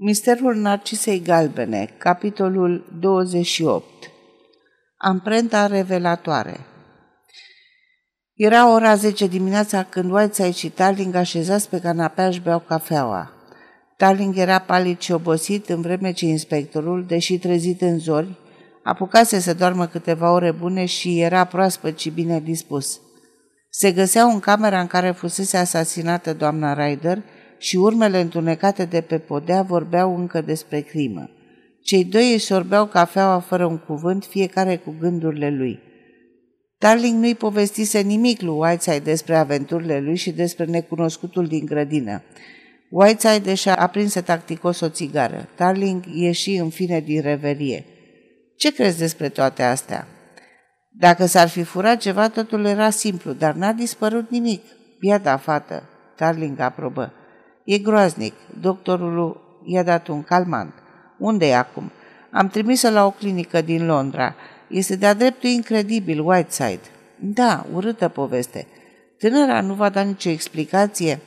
Misterul Narcisei Galbene, capitolul 28 Amprenta revelatoare Era ora 10 dimineața când Whiteside și Tarling așezați pe canapea își beau cafeaua. Tarling era palid și obosit în vreme ce inspectorul, deși trezit în zori, apucase să doarmă câteva ore bune și era proaspăt și bine dispus. Se găseau în camera în care fusese asasinată doamna Ryder și urmele întunecate de pe podea vorbeau încă despre crimă. Cei doi își sorbeau cafeaua fără un cuvânt, fiecare cu gândurile lui. Darling nu-i povestise nimic lui Whiteside despre aventurile lui și despre necunoscutul din grădină. Whiteside și-a aprinse tacticos o țigară. Darling ieși în fine din reverie. Ce crezi despre toate astea?" Dacă s-ar fi furat ceva, totul era simplu, dar n-a dispărut nimic. Biata fată, Darling aprobă. E groaznic. Doctorul i-a dat un calmant. Unde e acum? Am trimis-o la o clinică din Londra. Este de-a dreptul incredibil, Whiteside. Da, urâtă poveste. Tânăra nu va da nicio explicație?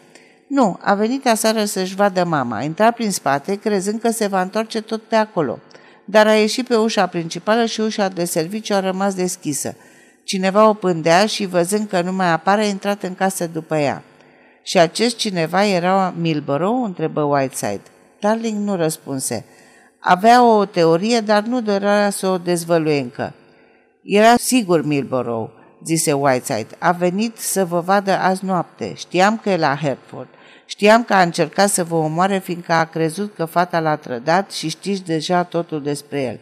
Nu, a venit aseară să-și vadă mama. A intrat prin spate, crezând că se va întoarce tot pe acolo. Dar a ieșit pe ușa principală și ușa de serviciu a rămas deschisă. Cineva o pândea și, văzând că nu mai apare, a intrat în casă după ea. Și acest cineva era Milborough? întrebă Whiteside. Darling nu răspunse. Avea o teorie, dar nu dorea să o dezvăluie încă. Era sigur Milborough, zise Whiteside. A venit să vă vadă azi noapte. Știam că e la Hertford. Știam că a încercat să vă omoare fiindcă a crezut că fata l-a trădat și știți deja totul despre el.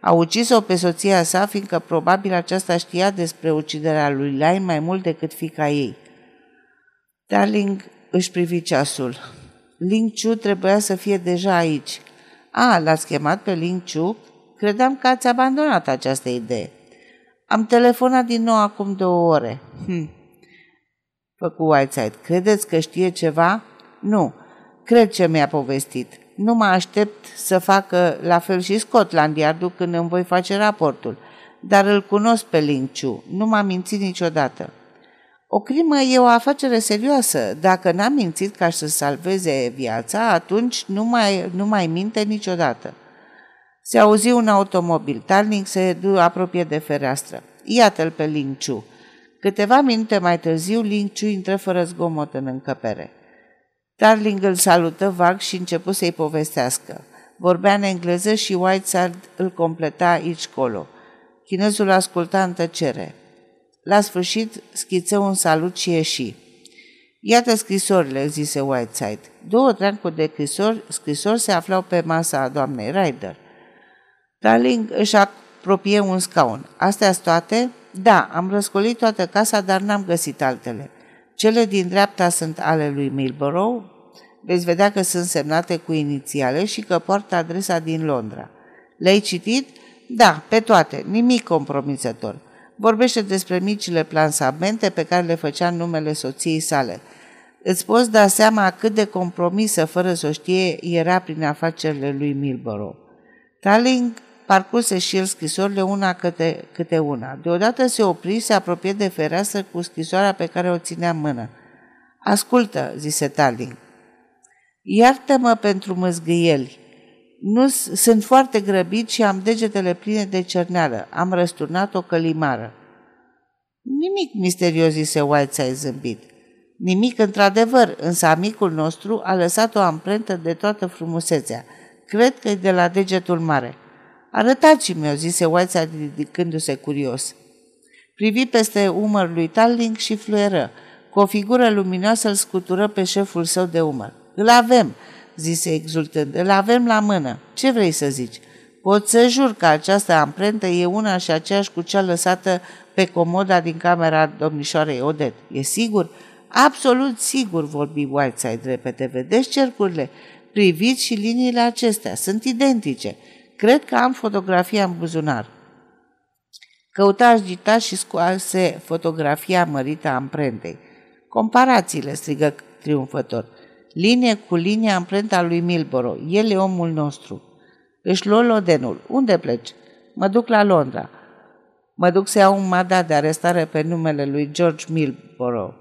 A ucis-o pe soția sa fiindcă probabil aceasta știa despre uciderea lui Lyle mai mult decât fica ei. Darling își privi ceasul. Ling Chu trebuia să fie deja aici. A, l-ați chemat pe Ling Chu? Credeam că ați abandonat această idee. Am telefonat din nou acum două ore. Hm. Făcu Whiteside. Credeți că știe ceva? Nu. Cred ce mi-a povestit. Nu mă aștept să facă la fel și Scotland Yard când îmi voi face raportul. Dar îl cunosc pe Ling Chu. Nu m-a mințit niciodată. O crimă e o afacere serioasă. Dacă n-a mințit ca să salveze viața, atunci nu mai, nu mai minte niciodată. Se auzi un automobil. Tarling se apropie de fereastră. Iată-l pe Ling Chu. Câteva minute mai târziu, Ling Chu intră fără zgomot în încăpere. Tarling îl salută vag și început să-i povestească. Vorbea în engleză și Whiteside îl completa aici colo. Chinezul asculta în tăcere. La sfârșit, schiță un salut și ieși. Iată scrisorile, zise Whiteside. Două treancuri de scrisori, scrisori se aflau pe masa a doamnei Ryder. Darling își apropie un scaun. Astea toate? Da, am răscolit toată casa, dar n-am găsit altele. Cele din dreapta sunt ale lui Milborough. Veți vedea că sunt semnate cu inițiale și că poartă adresa din Londra. Le-ai citit? Da, pe toate. Nimic compromisător. Vorbește despre micile plansamente pe care le făcea în numele soției sale. Îți poți da seama cât de compromisă, fără să o știe, era prin afacerile lui Milborough. Taling parcurse și el scrisorile una câte, câte una. Deodată se opri, se apropie de fereastră cu scrisoarea pe care o ținea în mână. Ascultă, zise Taling. Iartă-mă pentru măzgâieli. Nu sunt foarte grăbit și am degetele pline de cerneală. Am răsturnat o călimară. Nimic misterios, zise Whiteside zâmbit. Nimic într-adevăr, însă amicul nostru a lăsat o amprentă de toată frumusețea. Cred că e de la degetul mare. Arătați-mi-o, zise Whiteside ridicându-se curios. Privi peste umăr lui Talling și fluieră. Cu o figură luminoasă îl scutură pe șeful său de umăr. Îl avem, zise exultând. Îl avem la mână. Ce vrei să zici? Pot să jur că această amprentă e una și aceeași cu cea lăsată pe comoda din camera domnișoarei Odet. E sigur? Absolut sigur, vorbi Whiteside repete. Vedeți cercurile? Priviți și liniile acestea. Sunt identice. Cred că am fotografia în buzunar. Căuta agita și scoase fotografia mărită a amprentei. Comparațiile, strigă triumfător. Linie cu linie amprenta lui Milboro. El e omul nostru. Își luă lodenul. Unde pleci? Mă duc la Londra. Mă duc să iau un mandat de arestare pe numele lui George Milboro.